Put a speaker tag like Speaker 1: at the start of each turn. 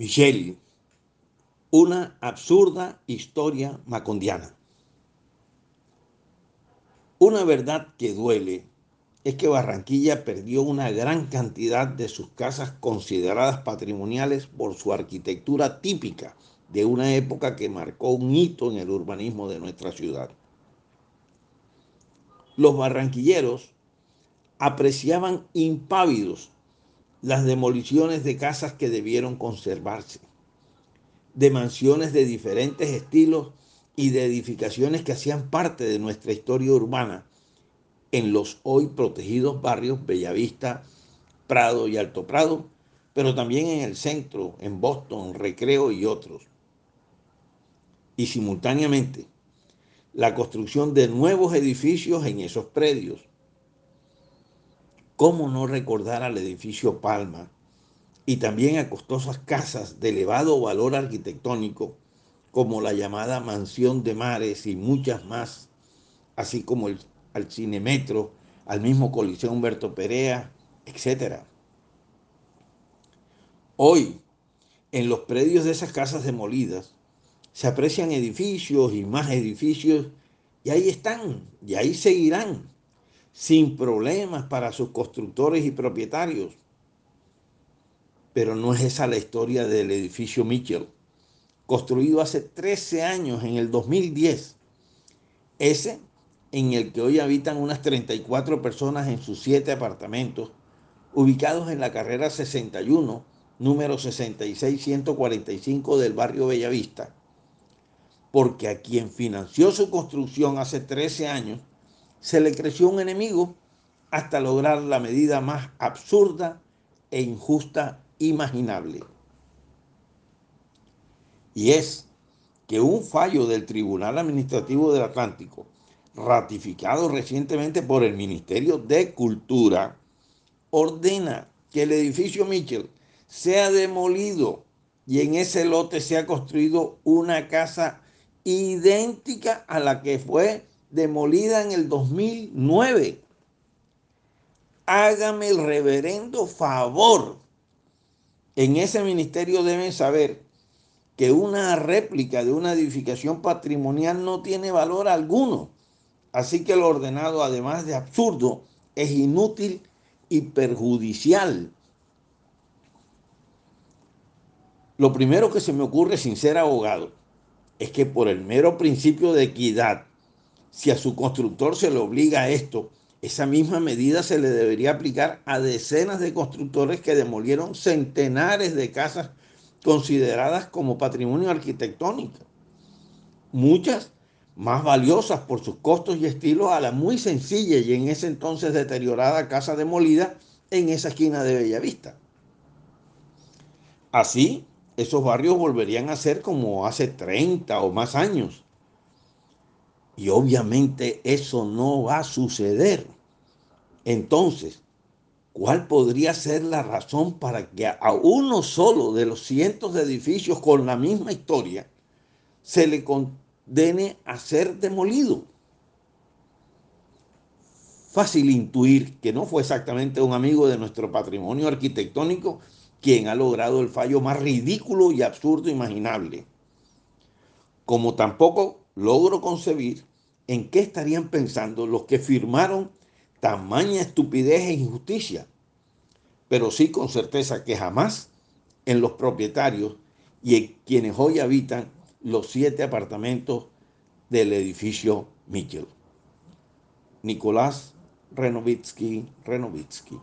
Speaker 1: Michelle, una absurda historia macondiana. Una verdad que duele es que Barranquilla perdió una gran cantidad de sus casas consideradas patrimoniales por su arquitectura típica de una época que marcó un hito en el urbanismo de nuestra ciudad. Los barranquilleros apreciaban impávidos las demoliciones de casas que debieron conservarse, de mansiones de diferentes estilos y de edificaciones que hacían parte de nuestra historia urbana en los hoy protegidos barrios Bellavista, Prado y Alto Prado, pero también en el centro, en Boston, Recreo y otros. Y simultáneamente, la construcción de nuevos edificios en esos predios, ¿Cómo no recordar al edificio Palma y también a costosas casas de elevado valor arquitectónico como la llamada Mansión de Mares y muchas más, así como el, al Cinemetro, al mismo Coliseo Humberto Perea, etc. Hoy, en los predios de esas casas demolidas, se aprecian edificios y más edificios y ahí están, y ahí seguirán sin problemas para sus constructores y propietarios. Pero no es esa la historia del edificio Mitchell, construido hace 13 años, en el 2010. Ese en el que hoy habitan unas 34 personas en sus siete apartamentos, ubicados en la carrera 61, número 66145 del barrio Bellavista, porque a quien financió su construcción hace 13 años se le creció un enemigo hasta lograr la medida más absurda e injusta imaginable. Y es que un fallo del Tribunal Administrativo del Atlántico, ratificado recientemente por el Ministerio de Cultura, ordena que el edificio Mitchell sea demolido y en ese lote sea construido una casa idéntica a la que fue demolida en el 2009. Hágame el reverendo favor. En ese ministerio deben saber que una réplica de una edificación patrimonial no tiene valor alguno. Así que lo ordenado, además de absurdo, es inútil y perjudicial. Lo primero que se me ocurre sin ser abogado es que por el mero principio de equidad si a su constructor se le obliga a esto, esa misma medida se le debería aplicar a decenas de constructores que demolieron centenares de casas consideradas como patrimonio arquitectónico. Muchas más valiosas por sus costos y estilos a la muy sencilla y en ese entonces deteriorada casa demolida en esa esquina de Bellavista. Así, esos barrios volverían a ser como hace 30 o más años, y obviamente eso no va a suceder. Entonces, ¿cuál podría ser la razón para que a uno solo de los cientos de edificios con la misma historia se le condene a ser demolido? Fácil intuir que no fue exactamente un amigo de nuestro patrimonio arquitectónico quien ha logrado el fallo más ridículo y absurdo imaginable. Como tampoco logro concebir en qué estarían pensando los que firmaron tamaña estupidez e injusticia, pero sí con certeza que jamás en los propietarios y en quienes hoy habitan los siete apartamentos del edificio Mitchell. Nicolás Renovitsky Renovitsky.